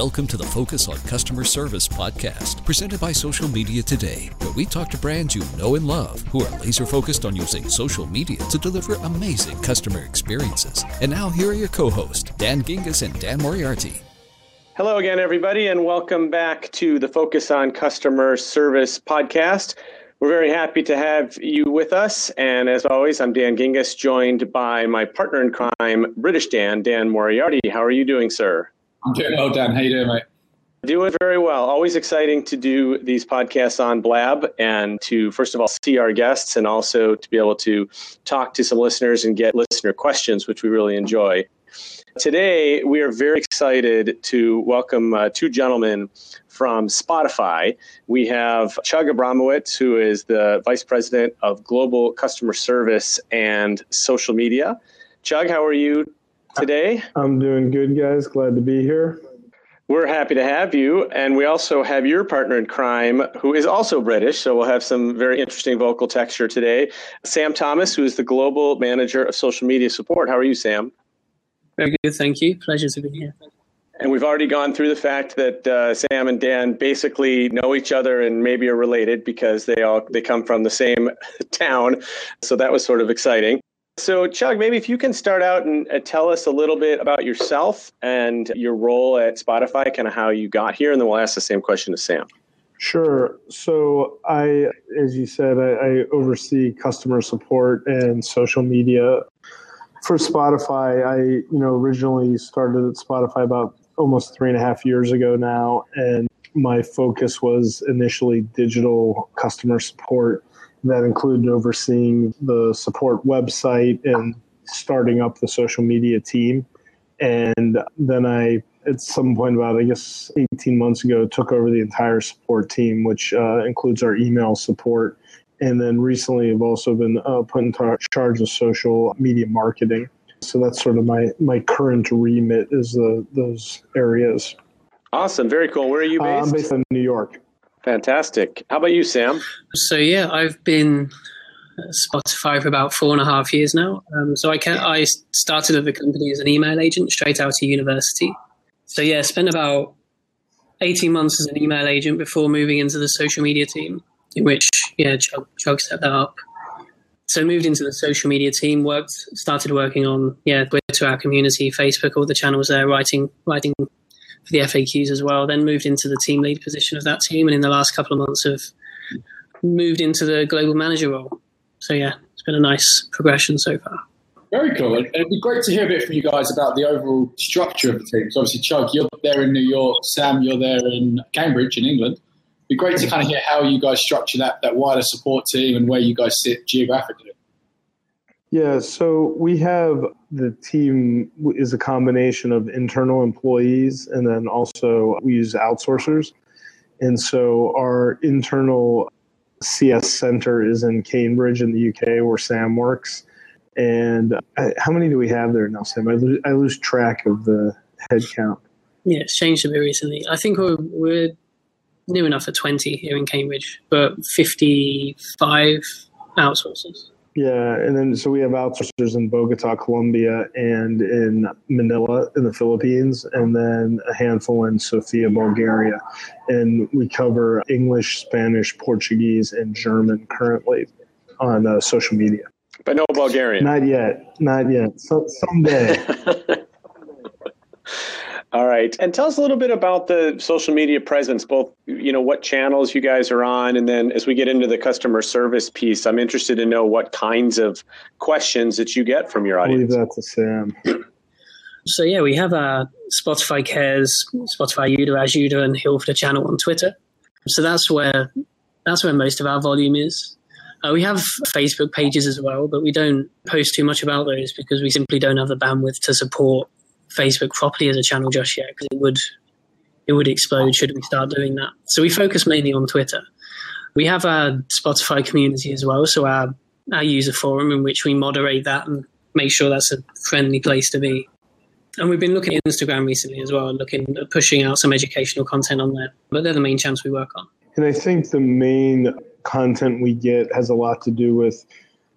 Welcome to the Focus on Customer Service podcast, presented by Social Media Today, where we talk to brands you know and love who are laser focused on using social media to deliver amazing customer experiences. And now, here are your co hosts, Dan Gingiss and Dan Moriarty. Hello again, everybody, and welcome back to the Focus on Customer Service podcast. We're very happy to have you with us. And as always, I'm Dan Gingiss, joined by my partner in crime, British Dan, Dan Moriarty. How are you doing, sir? I'm doing well, Dan. How you doing, mate? Doing very well. Always exciting to do these podcasts on Blab and to, first of all, see our guests and also to be able to talk to some listeners and get listener questions, which we really enjoy. Today, we are very excited to welcome uh, two gentlemen from Spotify. We have Chug Abramowitz, who is the Vice President of Global Customer Service and Social Media. Chug, how are you today? I'm doing good, guys. Glad to be here. We're happy to have you. And we also have your partner in crime, who is also British. So we'll have some very interesting vocal texture today. Sam Thomas, who is the Global Manager of Social Media Support. How are you, Sam? Very good, thank you. Pleasure to be here. And we've already gone through the fact that uh, Sam and Dan basically know each other and maybe are related because they all they come from the same town. So that was sort of exciting. So, Chug, maybe if you can start out and uh, tell us a little bit about yourself and your role at Spotify, kind of how you got here, and then we'll ask the same question to Sam. Sure. So, I, as you said, I, I oversee customer support and social media for Spotify. I, you know, originally started at Spotify about almost three and a half years ago now, and my focus was initially digital customer support that included overseeing the support website and starting up the social media team. And then I, at some point about, I guess, 18 months ago, took over the entire support team, which uh, includes our email support. And then recently, I've also been uh, put in tar- charge of social media marketing. So that's sort of my, my current remit is the, those areas. Awesome. Very cool. Where are you based? Uh, I'm based in New York. Fantastic. How about you, Sam? So yeah, I've been Spotify for about four and a half years now. Um, so I can, I started at the company as an email agent straight out of university. So yeah, spent about eighteen months as an email agent before moving into the social media team, in which yeah, Chug, Chug set that up. So moved into the social media team, worked, started working on yeah, Twitter, our community, Facebook, all the channels there, writing writing for the FAQs as well. Then moved into the team lead position of that team, and in the last couple of months have moved into the global manager role. So yeah, it's been a nice progression so far. Very cool. And it'd be great to hear a bit from you guys about the overall structure of the team. So obviously, Chug, you're there in New York. Sam, you're there in Cambridge in England. It'd be great to kind of hear how you guys structure that, that wider support team and where you guys sit geographically. Yeah, so we have the team is a combination of internal employees and then also we use outsourcers. And so our internal CS center is in Cambridge in the UK where Sam works. And uh, how many do we have there now, Sam? I lose, I lose track of the head count. Yeah, it's changed a bit recently. I think we're, we're new enough at 20 here in Cambridge, but 55 outsourcers. Yeah, and then so we have outsourcers in Bogota, Colombia, and in Manila in the Philippines, and then a handful in Sofia, Bulgaria. And we cover English, Spanish, Portuguese, and German currently on uh, social media. But no Bulgarian. Not yet. Not yet. So, someday. All right. And tell us a little bit about the social media presence, both, you know, what channels you guys are on. And then as we get into the customer service piece, I'm interested to know what kinds of questions that you get from your I'll leave audience. that to Sam. So yeah, we have our Spotify Cares, Spotify Ayuda, As Uda, and Hilfter channel on Twitter. So that's where that's where most of our volume is. Uh, we have Facebook pages as well, but we don't post too much about those because we simply don't have the bandwidth to support Facebook properly as a channel just yet because it would it would explode should we start doing that. So we focus mainly on Twitter. We have our Spotify community as well, so our our user forum in which we moderate that and make sure that's a friendly place to be. And we've been looking at Instagram recently as well, looking at pushing out some educational content on there. But they're the main channels we work on. And I think the main content we get has a lot to do with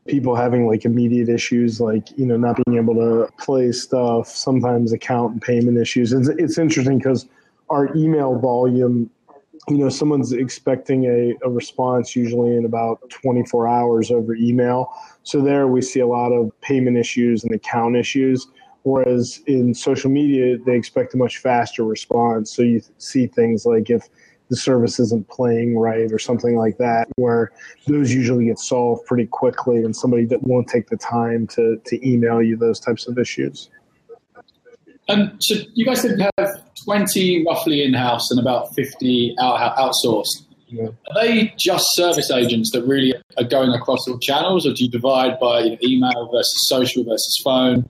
people having like immediate issues, like, you know, not being able to play stuff, sometimes account and payment issues. It's, it's interesting because our email volume you know someone's expecting a, a response usually in about 24 hours over email so there we see a lot of payment issues and account issues whereas in social media they expect a much faster response so you see things like if the service isn't playing right or something like that where those usually get solved pretty quickly and somebody that won't take the time to, to email you those types of issues and so you guys did have 20 roughly in-house and about 50 out, outsourced. Yeah. Are they just service agents that really are going across all channels, or do you divide by email versus social versus phone?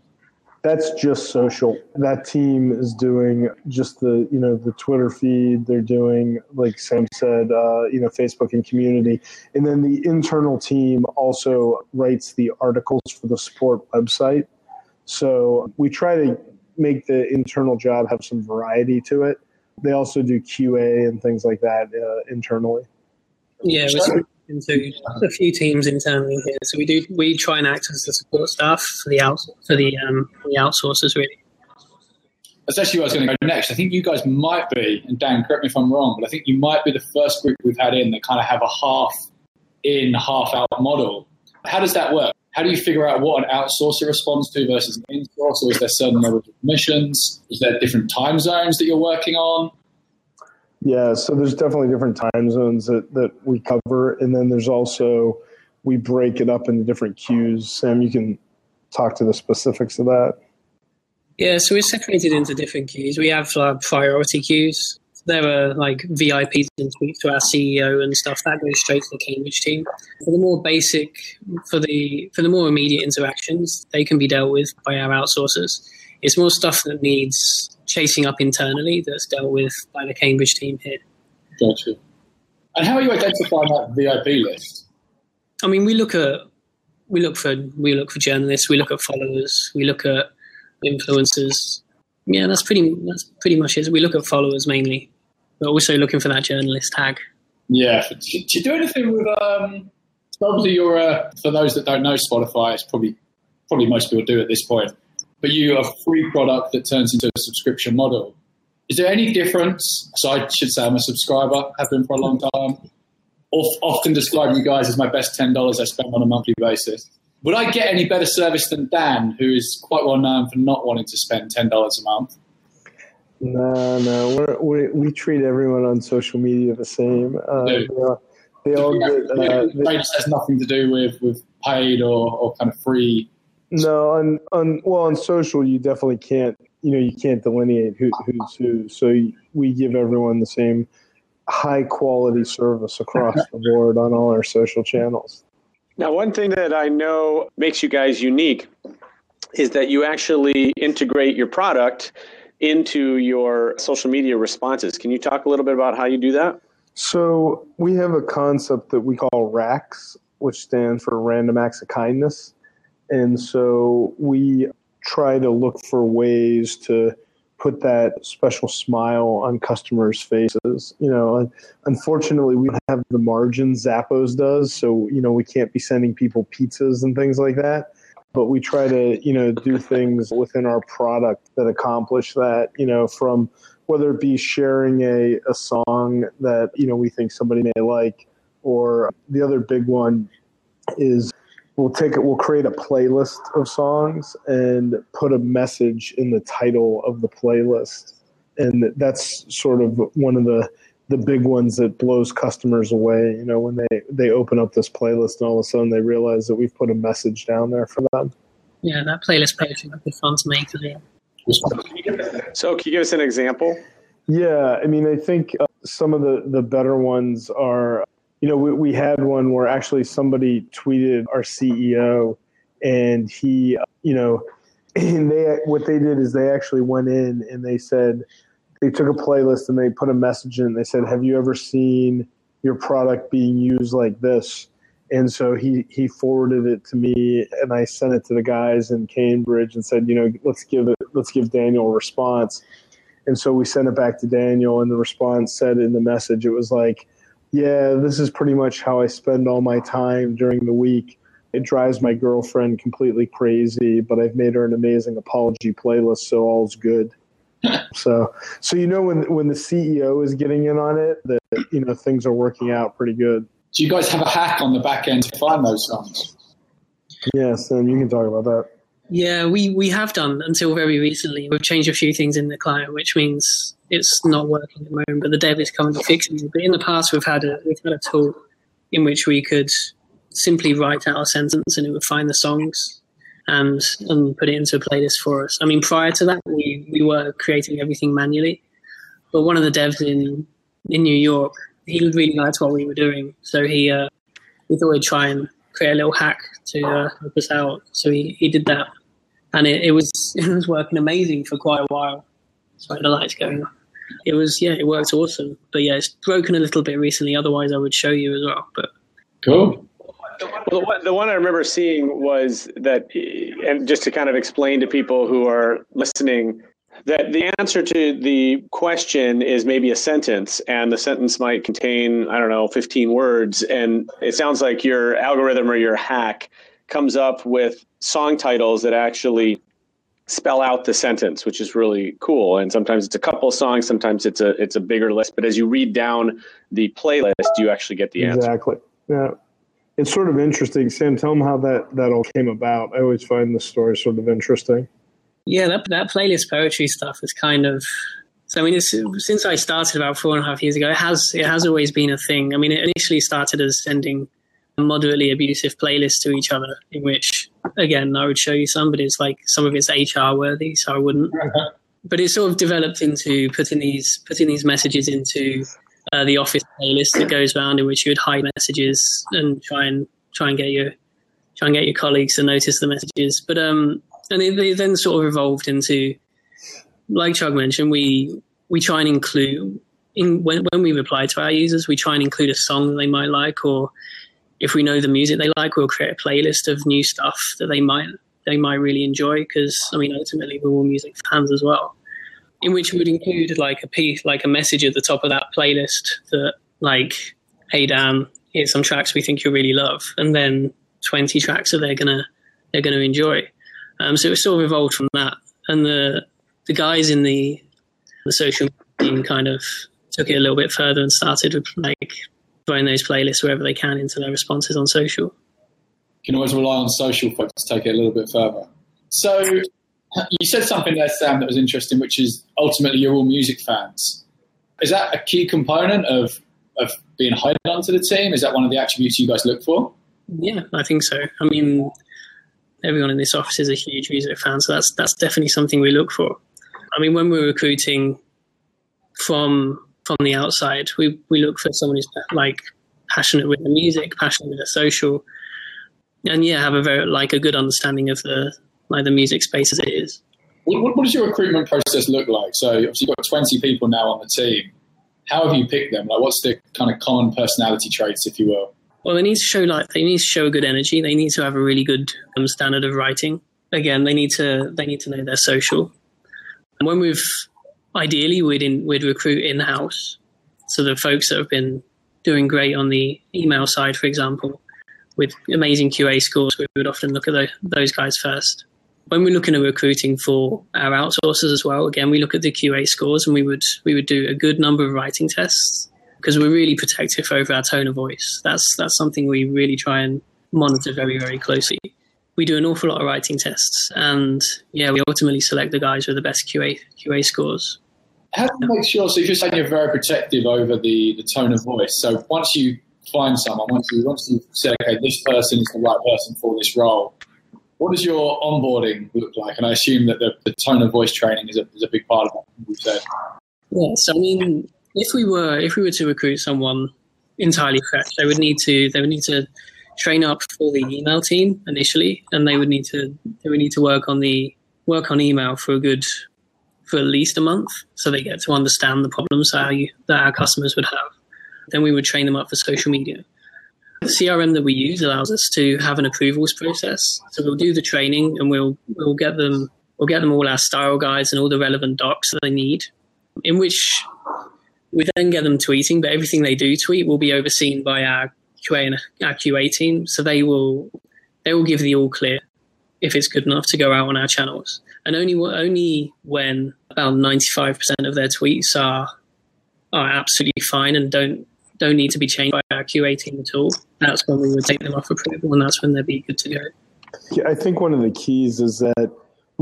That's just social. That team is doing just the you know the Twitter feed. They're doing like Sam said, uh, you know Facebook and community, and then the internal team also writes the articles for the support website. So we try to make the internal job have some variety to it. They also do QA and things like that uh, internally. Yeah, into a few teams internally here, so we do we try and act as the support staff for the out for the um, the outsourcers really. That's actually where I was going to go next. I think you guys might be, and Dan, correct me if I'm wrong, but I think you might be the first group we've had in that kind of have a half in, half out model. How does that work? how do you figure out what an outsourcer responds to versus an in-source? Or is there certain levels of permissions? Is there different time zones that you're working on? Yeah, so there's definitely different time zones that, that we cover. And then there's also, we break it up into different queues. Sam, you can talk to the specifics of that. Yeah, so we're separated into different queues. We have uh, priority queues, there are like VIPs and tweets to our CEO and stuff that goes straight to the Cambridge team. For the more basic, for the for the more immediate interactions, they can be dealt with by our outsourcers. It's more stuff that needs chasing up internally that's dealt with by the Cambridge team here. Gotcha. And how are you identifying that VIP list? I mean, we look at we look for we look for journalists, we look at followers, we look at influencers. Yeah, that's pretty that's pretty much it. We look at followers mainly but also looking for that journalist tag. Yeah. Do you do anything with? Um, obviously, you're uh, for those that don't know Spotify. It's probably probably most people do at this point. But you have a free product that turns into a subscription model. Is there any difference? So I should say I'm a subscriber, have been for a long time. Often describe you guys as my best ten dollars I spend on a monthly basis. Would I get any better service than Dan, who is quite well known for not wanting to spend ten dollars a month? No, no, we're, we we treat everyone on social media the same. Uh, they, they all get. Uh, has nothing to do with with paid or, or kind of free. No, on on well on social you definitely can't. You know you can't delineate who, who's who. So we give everyone the same high quality service across the board on all our social channels. Now, one thing that I know makes you guys unique is that you actually integrate your product into your social media responses. Can you talk a little bit about how you do that? So, we have a concept that we call RACKS, which stands for Random Acts of Kindness. And so, we try to look for ways to put that special smile on customers' faces. You know, unfortunately, we don't have the margins Zappos does, so you know we can't be sending people pizzas and things like that but we try to you know do things within our product that accomplish that you know from whether it be sharing a, a song that you know we think somebody may like or the other big one is we'll take it we'll create a playlist of songs and put a message in the title of the playlist and that's sort of one of the the big ones that blows customers away. You know, when they they open up this playlist and all of a sudden they realize that we've put a message down there for them. Yeah, that playlist page would be fun to make. Yeah. So, can you give us an example? Yeah, I mean, I think uh, some of the the better ones are. You know, we, we had one where actually somebody tweeted our CEO, and he, you know, and they what they did is they actually went in and they said they took a playlist and they put a message in. They said, "Have you ever seen your product being used like this?" And so he he forwarded it to me, and I sent it to the guys in Cambridge and said, "You know, let's give it, let's give Daniel a response." And so we sent it back to Daniel, and the response said in the message, it was like, "Yeah, this is pretty much how I spend all my time during the week." It drives my girlfriend completely crazy, but I've made her an amazing apology playlist, so all's good. so, so you know when when the CEO is getting in on it, that you know things are working out pretty good. Do you guys have a hack on the back end to find those songs? Yes, and you can talk about that. Yeah, we, we have done until very recently. We've changed a few things in the client, which means it's not working at the moment. But the dev is currently fixing it. But in the past, we've had a we've had a tool in which we could simply write out a sentence and it would find the songs and and put it into a playlist for us. I mean, prior to that, we, we were creating everything manually. But one of the devs in in New York, he really liked what we were doing, so he uh, we thought we'd try and create a little hack to uh, help us out. So he, he did that, and it, it was it was working amazing for quite a while. Sorry, the lights going off. It was yeah, it worked awesome. But yeah, it's broken a little bit recently. Otherwise, I would show you as well. But cool. Well, the one, the one I remember seeing was that, and just to kind of explain to people who are listening, that the answer to the question is maybe a sentence, and the sentence might contain, I don't know, 15 words. And it sounds like your algorithm or your hack comes up with song titles that actually spell out the sentence, which is really cool. And sometimes it's a couple songs, sometimes it's a it's a bigger list. But as you read down the playlist, you actually get the answer. Exactly. Yeah it's sort of interesting. Sam, tell them how that that all came about. I always find the story sort of interesting. Yeah, that that playlist poetry stuff is kind of. So I mean, since I started about four and a half years ago, it has it has always been a thing. I mean, it initially started as sending moderately abusive playlists to each other, in which again I would show you some, but it's like some of it's HR worthy, so I wouldn't. but it sort of developed into putting these putting these messages into uh, the office playlist that goes around in which you would hide messages and try and try and get your try and get your colleagues to notice the messages. But um, and it, they then sort of evolved into, like Chug mentioned, we we try and include in when when we reply to our users, we try and include a song that they might like, or if we know the music they like, we'll create a playlist of new stuff that they might they might really enjoy. Because I mean, ultimately, we're all music fans as well in which would include like a piece, like a message at the top of that playlist that, like, hey Dan, here's some tracks we think you'll really love, and then 20 tracks that they're gonna they're gonna enjoy. Um, so it sort of evolved from that, and the the guys in the the social team kind of took it a little bit further and started with like throwing those playlists wherever they can into their responses on social. You can always rely on social folks to take it a little bit further. So you said something there, Sam, that was interesting, which is ultimately you're all music fans. Is that a key component of of being hired onto the team? Is that one of the attributes you guys look for? Yeah, I think so. I mean, everyone in this office is a huge music fan, so that's that's definitely something we look for. I mean, when we're recruiting from from the outside, we we look for someone who's like passionate with the music, passionate with the social, and yeah, have a very like a good understanding of the like the music space as it is. What, what, does your recruitment process look like? So you've got 20 people now on the team. How have you picked them? Like what's the kind of common personality traits, if you will? Well, they need to show like they need to show a good energy. They need to have a really good um, standard of writing. Again, they need to they need to know their social. And when we've ideally we'd in, we'd recruit in house, so the folks that have been doing great on the email side, for example, with amazing QA scores, we would often look at those guys first when we're looking at recruiting for our outsourcers as well, again, we look at the QA scores and we would we would do a good number of writing tests because we're really protective over our tone of voice. That's that's something we really try and monitor very very closely. We do an awful lot of writing tests, and yeah, we ultimately select the guys with the best QA QA scores. How do you make sure? So you're saying you're very protective over the the tone of voice, so once you find someone, once you once you say, okay, this person is the right person for this role, what does your onboarding look like? And I assume that the, the tone of voice training is a, is a big part of it. You said. Yes, I mean, if we were if we were to recruit someone entirely fresh, they would need to they would need to train up for the email team initially, and they would need to they would need to work on the work on email for a good for at least a month, so they get to understand the problems that, you, that our customers would have. Then we would train them up for social media. The CRM that we use allows us to have an approvals process. So we'll do the training and we'll we'll get them we'll get them all our style guides and all the relevant docs that they need. In which we then get them tweeting, but everything they do tweet will be overseen by our QA and our QA team. So they will they will give the all clear if it's good enough to go out on our channels. and only only when about ninety five percent of their tweets are are absolutely fine and don't don't need to be changed by our QA team at all. That's when we would take them off approval, and that's when they'd be good to go. Yeah, I think one of the keys is that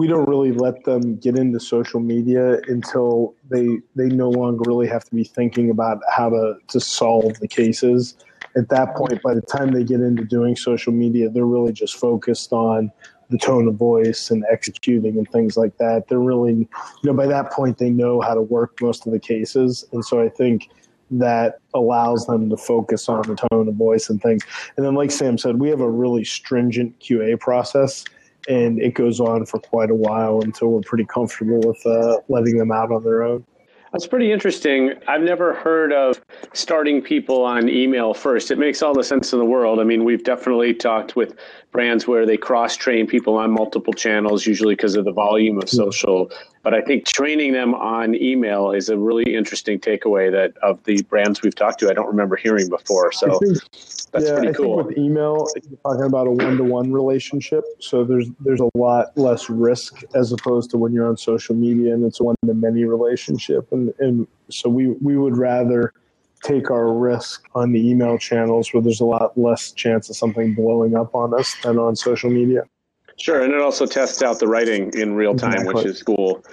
we don't really let them get into social media until they they no longer really have to be thinking about how to to solve the cases. At that point, by the time they get into doing social media, they're really just focused on the tone of voice and executing and things like that. They're really, you know, by that point they know how to work most of the cases, and so I think that allows them to focus on the tone of voice and things. And then, like Sam said, we have a really stringent QA process, and it goes on for quite a while until we're pretty comfortable with uh, letting them out on their own. That's pretty interesting. I've never heard of starting people on email first. It makes all the sense in the world. I mean, we've definitely talked with brands where they cross train people on multiple channels, usually because of the volume of social. But I think training them on email is a really interesting takeaway that of the brands we've talked to, I don't remember hearing before. So think, that's yeah, pretty I cool. think with email, you're talking about a one-to-one relationship, so there's there's a lot less risk as opposed to when you're on social media and it's a one-to-many relationship, and and so we we would rather take our risk on the email channels where there's a lot less chance of something blowing up on us than on social media. Sure, and it also tests out the writing in real time, Exactly. which is cool.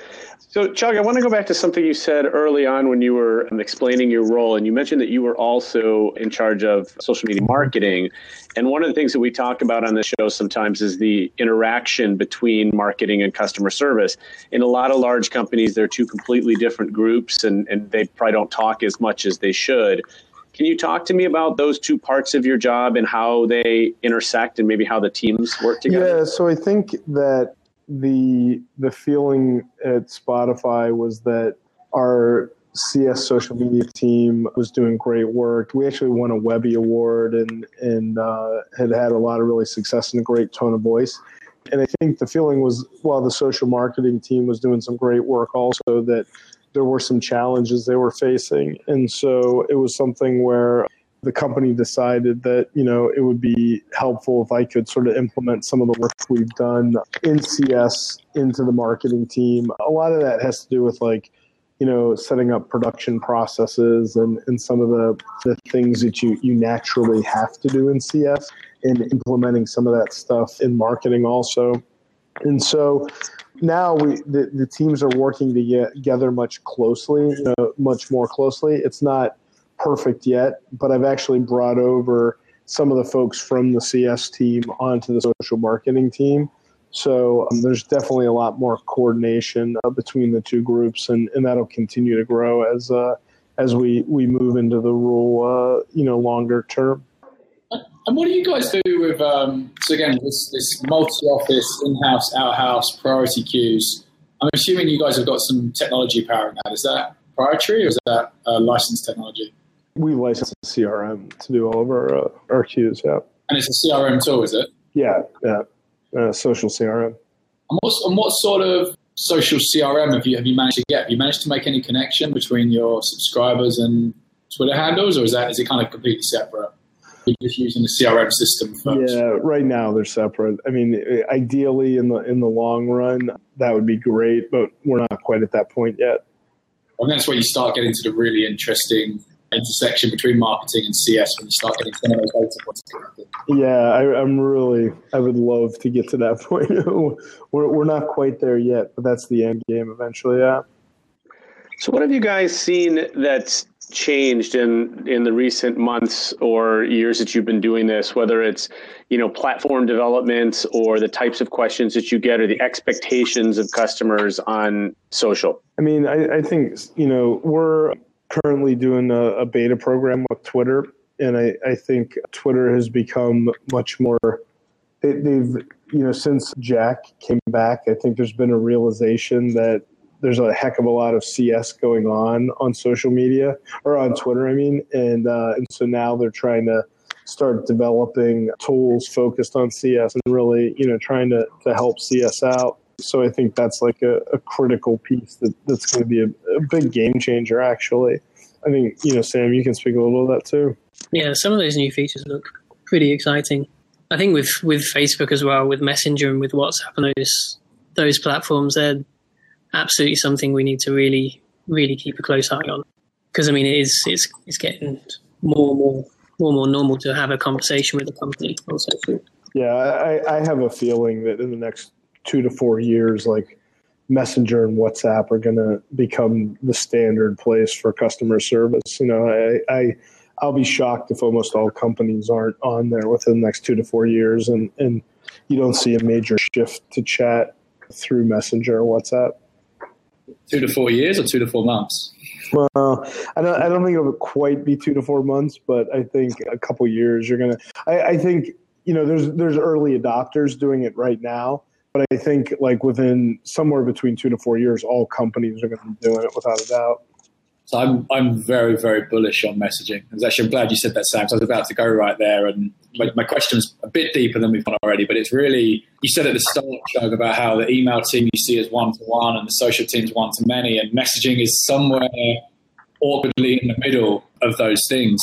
So, Chug, I want to go back to something you said early on when you were explaining your role, and you mentioned that you were also in charge of social media marketing. And one of the things that we talk about on the show sometimes is the interaction between marketing and customer service. In a lot of large companies, they're two completely different groups, and, and they probably don't talk as much as they should. Can you talk to me about those two parts of your job and how they intersect and maybe how the teams work together? Yeah, so I think that the the feeling at Spotify was that our CS social media team was doing great work. We actually won a Webby Award and and uh, had had a lot of really success and a great tone of voice. And I think the feeling was while the social marketing team was doing some great work, also that there were some challenges they were facing, and so it was something where the company decided that you know it would be helpful if I could sort of implement some of the work we've done in CS into the marketing team. A lot of that has to do with like you know setting up production processes and, and some of the, the things that you you naturally have to do in CS and implementing some of that stuff in marketing also. And so now we the, the teams are working together much closely, you know, much more closely. It's not perfect yet, but I've actually brought over some of the folks from the CS team onto the social marketing team. So um, there's definitely a lot more coordination uh, between the two groups, and, and that'll continue to grow as uh, as we, we move into the rule, uh, you know, longer term. And what do you guys do with, um, so again, this, this multi-office, in-house, out-house, priority queues? I'm assuming you guys have got some technology powering that. Is that proprietary or is that uh, licensed technology? We license CRM to do all of our uh, our queues. Yeah, And it's a CRM tool, is it? yeah, yeah. Uh, social CRM. And what, and what sort of social CRM have you, have you managed to get? Have you managed to make any connection between your subscribers and Twitter handles, or is that is it kind of completely separate? You're just using the CRM system first. Yeah, right now they're separate. I mean, ideally in the in the long run, that would be great, but we're not quite at that point yet. And that's where you start getting to the really interesting intersection between marketing and CS when you start getting some of those data points connected. Yeah, I, I'm really. I would love to get to that point. we're we're not quite there yet, but that's the end game eventually. Yeah. So, what have you guys seen that's changed in in the recent months or years that you've been doing this? Whether it's you know platform developments or the types of questions that you get or the expectations of customers on social. I mean, I, I think you know we're currently doing a, a beta program with Twitter, and I, I think Twitter has become much more. They, they've you know since Jack came back, I think there's been a realization that there's a heck of a lot of CS going on on social media or on Twitter, I mean, and uh, and so now they're trying to start developing tools focused on CS and really you know trying to to help CS out. So I think that's like a, a critical piece that, that's going to be a, a big game changer. Actually, I think you know Sam, you can speak a little of that too. Yeah, some of those new features look pretty exciting. I think with with Facebook as well, with Messenger and with WhatsApp and those those platforms, they're absolutely something we need to really, really keep a close eye on. Because I mean, it is it's it's getting more and more more and more normal to have a conversation with a company on. Yeah, I, I have a feeling that in the next two to four years, like Messenger and WhatsApp are going to become the standard place for customer service. You know, I, I I'll be shocked if almost all companies aren't on there within the next two to four years, and and you don't see a major shift to chat through Messenger or WhatsApp. Two to four years or two to four months? Well, I don't. I don't think it'll quite be two to four months, but I think a couple years. You're gonna. I, I think you know. There's there's early adopters doing it right now, but I think like within somewhere between two to four years, all companies are going to be doing it without a doubt. So I'm I'm very very bullish on messaging. I actually I'm glad you said that, Sam. So I was about to go right there, and my, my is a bit deeper than we've gone already. But it's really you said at the start, Chug, about how the email team you see is one to one, and the social teams one to many, and messaging is somewhere awkwardly in the middle of those things.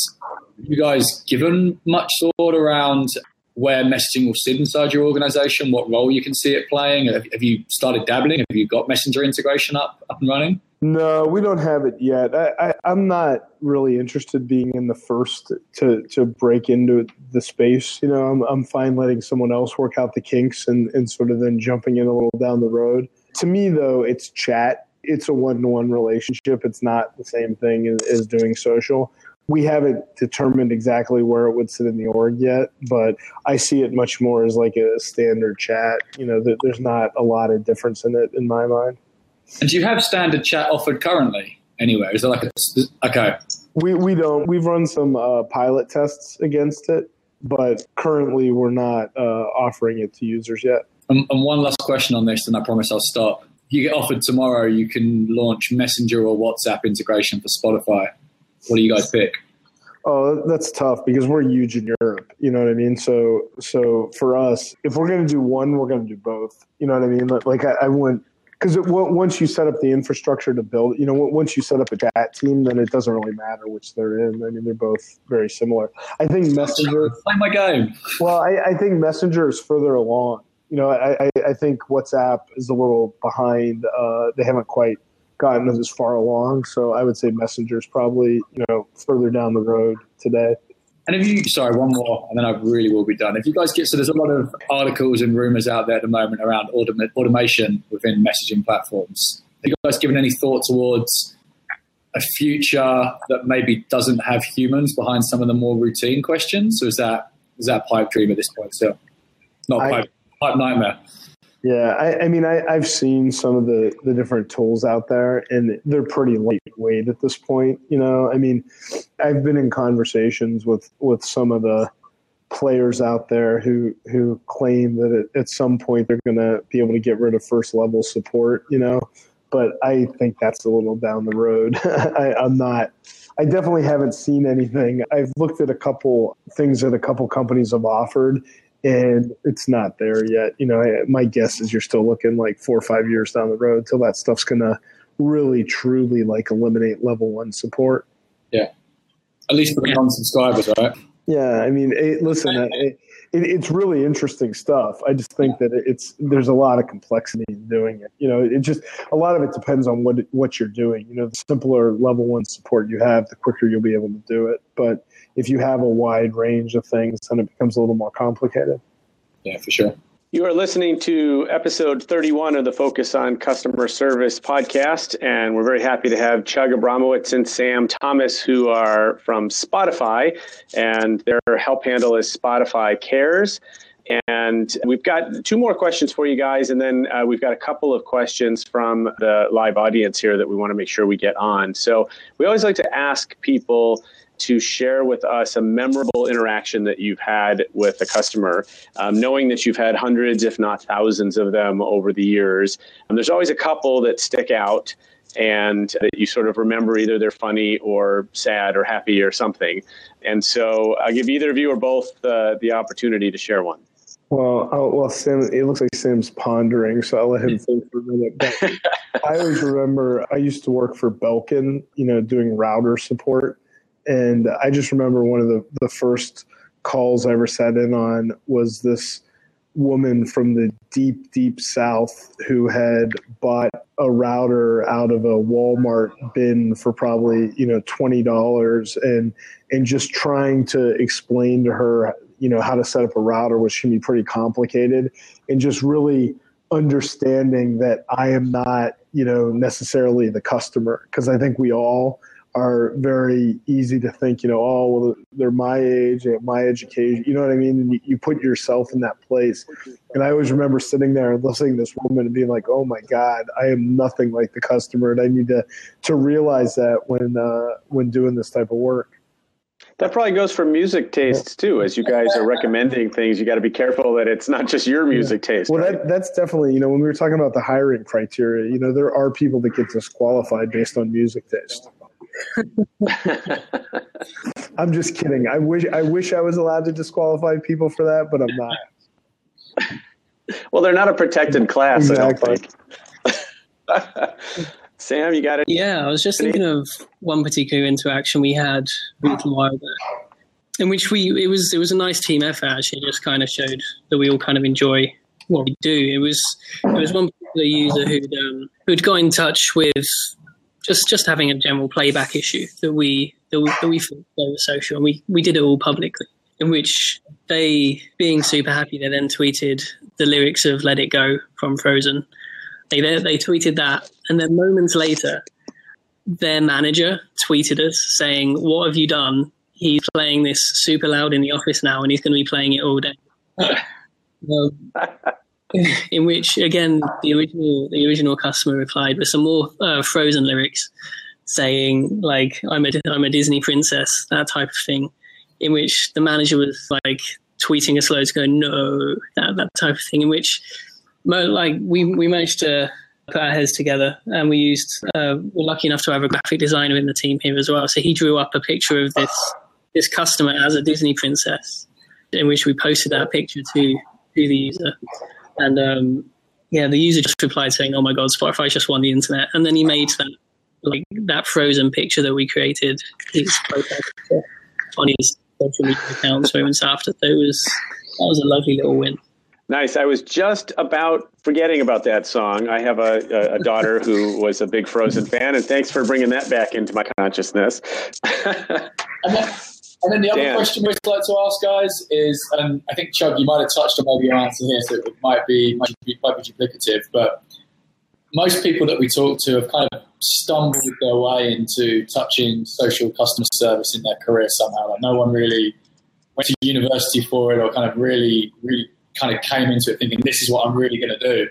Have you guys given much thought around where messaging will sit inside your organization, what role you can see it playing? Have, have you started dabbling? Have you got messenger integration up up and running? No, we don't have it yet. I, am not really interested being in the first to to break into the space. You know, I'm I'm fine letting someone else work out the kinks and and sort of then jumping in a little down the road. To me, though, it's chat. It's a one to one relationship. It's not the same thing as, as doing social. We haven't determined exactly where it would sit in the org yet, but I see it much more as like a standard chat. You know, there's not a lot of difference in it in my mind. And do you have standard chat offered currently anywhere? Is there like a okay? We we don't. We've run some uh, pilot tests against it, but currently we're not uh, offering it to users yet. And, and one last question on this, and I promise I'll stop. You get offered tomorrow. You can launch Messenger or WhatsApp integration for Spotify. What do you guys pick? Oh, that's tough because we're huge in Europe. You know what I mean? So, so for us, if we're going to do one, we're going to do both. You know what I mean? Like, I, I wouldn't because once you set up the infrastructure to build, you know, once you set up a chat team, then it doesn't really matter which they're in. I mean, they're both very similar. I think Messenger. Play my game. Well, I, I think Messenger is further along. You know, I, I think WhatsApp is a little behind. Uh, they haven't quite gotten as far along, so I would say Messenger is probably you know further down the road today. And if you, sorry, one more, and then I really will be done. If you guys get, so there's a lot of articles and rumors out there at the moment around autom- automation within messaging platforms. Have you guys given any thought towards a future that maybe doesn't have humans behind some of the more routine questions? Or is that, is that pipe dream at this point still? Not I, pipe, pipe nightmare. Yeah, I, I mean, I, have seen some of the, the different tools out there, and they're pretty lightweight at this point. You know, I mean, I've been in conversations with with some of the players out there who who claim that it, at some point they're going to be able to get rid of first level support. You know, but I think that's a little down the road. I, I'm not. I definitely haven't seen anything. I've looked at a couple things that a couple companies have offered, and it's not there yet. You know, my guess is you're still looking like four or five years down the road till that stuff's gonna really truly like eliminate level one support. Yeah, at least for the non-subscribers, right? Yeah, I mean, it, listen, uh, it, it, it's really interesting stuff. I just think that it's there's a lot of complexity in doing it. You know, it just a lot of it depends on what what you're doing. You know, the simpler level one support you have, the quicker you'll be able to do it. But if you have a wide range of things, then it becomes a little more complicated. Yeah, for sure. You are listening to episode 31 of the Focus on Customer Service podcast, and we're very happy to have Chug Abramowitz and Sam Thomas, who are from Spotify, and their help handle is Spotify Cares. And we've got two more questions for you guys, and then uh, we've got a couple of questions from the live audience here that we want to make sure we get on. So we always like to ask people to share with us a memorable interaction that you've had with a customer, um, knowing that you've had hundreds, if not thousands, of them over the years. And there's always a couple that stick out and that you sort of remember either they're funny or sad or happy or something. And so I'll give either of you or both uh, the opportunity to share one. Well, oh, well, Sam. It looks like Sam's pondering, so I'll let him think for a minute. But I always remember I used to work for Belkin, you know, doing router support, and I just remember one of the, the first calls I ever sat in on was this woman from the deep, deep south who had bought a router out of a Walmart bin for probably you know twenty dollars, and and just trying to explain to her you know how to set up a router, which can be pretty complicated, and just really understanding that I am not you know necessarily the customer because I think we all are very easy to think, you know, oh, well, they're my age, my education. You know what I mean? And you, you, put yourself in that place. And I always remember sitting there and listening to this woman and being like, oh my God, I am nothing like the customer. And I need to, to realize that when, uh, when doing this type of work. That probably goes for music tastes too. As you guys are recommending things, you got to be careful that it's not just your music taste. Well, right? that, that's definitely, you know, when we were talking about the hiring criteria, you know, there are people that get disqualified based on music taste. I'm just kidding. I wish I wish I was allowed to disqualify people for that, but I'm not. Well, they're not a protected class, exactly. I don't think. Sam, you got it? Yeah, I was just thinking of one particular interaction we had a little while back, in which we it was it was a nice team effort. Actually, just kind of showed that we all kind of enjoy what we do. It was it was one particular user who'd um, who'd got in touch with just just having a general playback issue that we that we, that we thought was social, and we we did it all publicly. In which they, being super happy, they then tweeted the lyrics of "Let It Go" from Frozen. They they tweeted that, and then moments later, their manager tweeted us saying, "What have you done? He's playing this super loud in the office now, and he's going to be playing it all day." um, in which again the original the original customer replied with some more uh, Frozen lyrics, saying like "I'm a I'm a Disney princess" that type of thing. In which the manager was like tweeting us loads, going "No," that that type of thing. In which like we we managed to put our heads together and we used uh, we're lucky enough to have a graphic designer in the team here as well. So he drew up a picture of this this customer as a Disney princess, in which we posted that picture to to the user. And um, yeah, the user just replied saying, "Oh my God, Spotify just won the internet." And then he made that like that frozen picture that we created his on his social media accounts moments after. So it was that was a lovely little win. Nice. I was just about forgetting about that song. I have a, a, daughter who was a big Frozen fan, and thanks for bringing that back into my consciousness. And then the other Dan. question we'd like to ask, guys, is, and I think Chug, you might have touched on maybe your answer here, so it might be might be, be duplicative, but most people that we talk to have kind of stumbled their way into touching social customer service in their career somehow. Like no one really went to university for it, or kind of really, really kind of came into it thinking this is what I'm really going to do.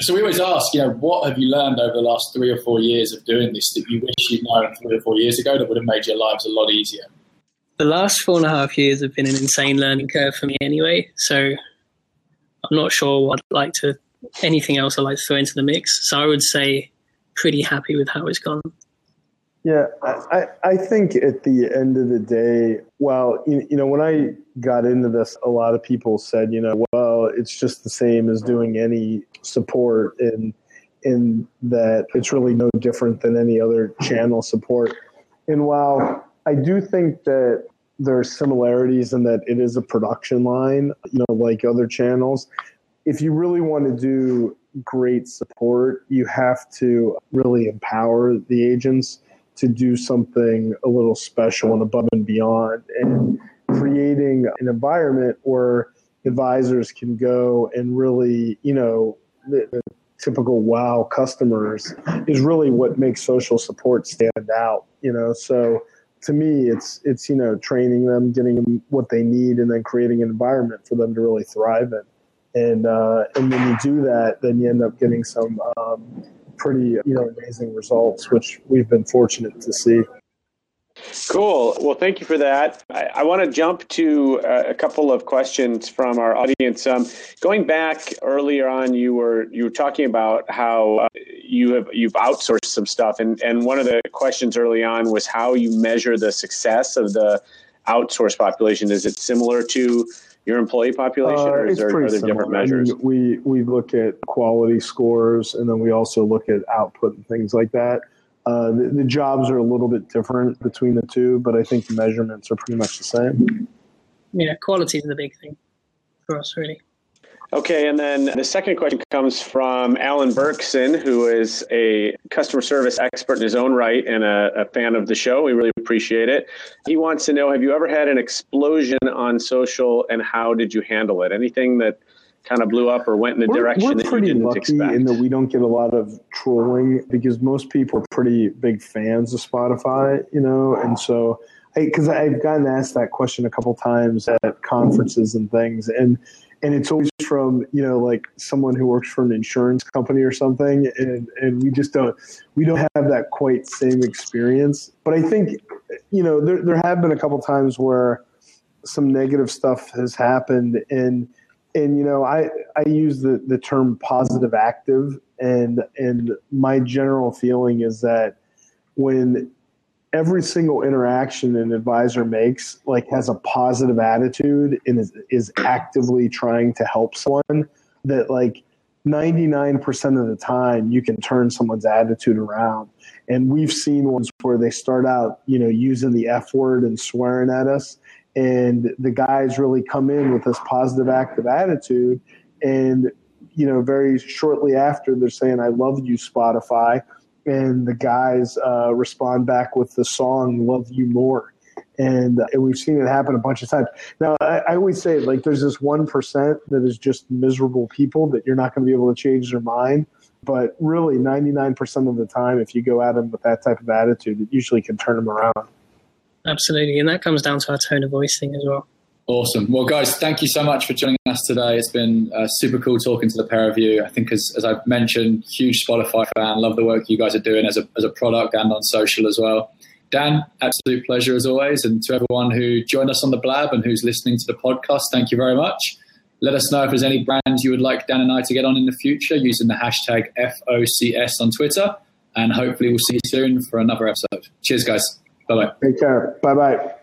So we always ask, you know, what have you learned over the last three or four years of doing this that you wish you'd known three or four years ago that would have made your lives a lot easier? The last four and a half years have been an insane learning curve for me anyway. So I'm not sure what I'd like to anything else I'd like to throw into the mix. So I would say pretty happy with how it's gone. Yeah, I, I think at the end of the day, well, you, you know, when I got into this, a lot of people said, you know, well, it's just the same as doing any support in in that it's really no different than any other channel support. And while I do think that there are similarities in that it is a production line, you know, like other channels. If you really want to do great support, you have to really empower the agents to do something a little special and above and beyond and creating an environment where advisors can go and really, you know, the, the typical wow customers is really what makes social support stand out, you know. So to me, it's it's you know training them, getting them what they need, and then creating an environment for them to really thrive in. And uh, and when you do that, then you end up getting some um, pretty you know amazing results, which we've been fortunate to see. Cool. Well, thank you for that. I, I want to jump to uh, a couple of questions from our audience. Um, going back earlier on, you were you were talking about how uh, you have you've outsourced some stuff, and and one of the questions early on was how you measure the success of the outsourced population. Is it similar to your employee population, or uh, is there, are there different measures? I mean, we we look at quality scores, and then we also look at output and things like that. Uh, the, the, jobs are a little bit different between the two, but I think the measurements are pretty much the same. Yeah, quality is the big thing for us, really. Okay, and then the second question comes from Alan Berkson, who is a customer service expert in his own right and a, a, fan of the show. We really appreciate it. He wants to know Have you ever had an explosion on social and how did you handle it? Anything that kind of blew up or went in a we're, direction we're that pretty you didn't lucky expect? in that we don't get a lot of trolling because most people are pretty big fans of Spotify, you know, and so because I've gotten asked that question a couple times at conferences and things, and and it's always from you know like someone who works for an insurance company or something, and and we just don't we don't have that quite same experience. But I think you know there there have been a couple times where some negative stuff has happened and and you know i i use the the term positive active and and my general feeling is that when every single interaction an advisor makes like has a positive attitude and is, is actively trying to help someone that like 99% of the time you can turn someone's attitude around. And we've seen ones where they start out you know using the f word and swearing at us and the guys really come in with this positive active attitude. And you know very shortly after they're saying i love you spotify. And the guys uh, respond back with the song love you more. And, and we've seen it happen a bunch of times. Now I, I always say like there's this 1% that is just miserable people that you're not going to be able to change their mind. But really 99% of the time if you go at them with that type of attitude it usually can turn them around Absolutely, and that comes down to our tone of voice thing as well. Awesome. Well, guys, thank you so much for joining us today. It's been uh, super cool talking to the pair of you. I think, as, as I've mentioned, huge Spotify fan. Love the work you guys are doing as a, as a product and on social as well. Dan, absolute pleasure as always. And to everyone who joined us on the Blab and who's listening to the podcast, thank you very much. Let us know if there's any brands you would like Dan and I to get on in the future using the hashtag FOCS on Twitter. And hopefully, we'll see you soon for another episode. Cheers, guys. Bye bye. Take care. Bye bye.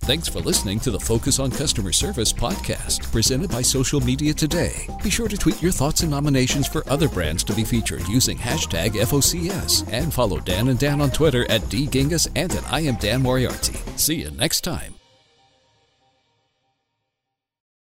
Thanks for listening to the Focus on Customer Service podcast, presented by Social Media Today. Be sure to tweet your thoughts and nominations for other brands to be featured using hashtag FOCS and follow Dan and Dan on Twitter at dgingiss and at I am Dan Moriarty. See you next time.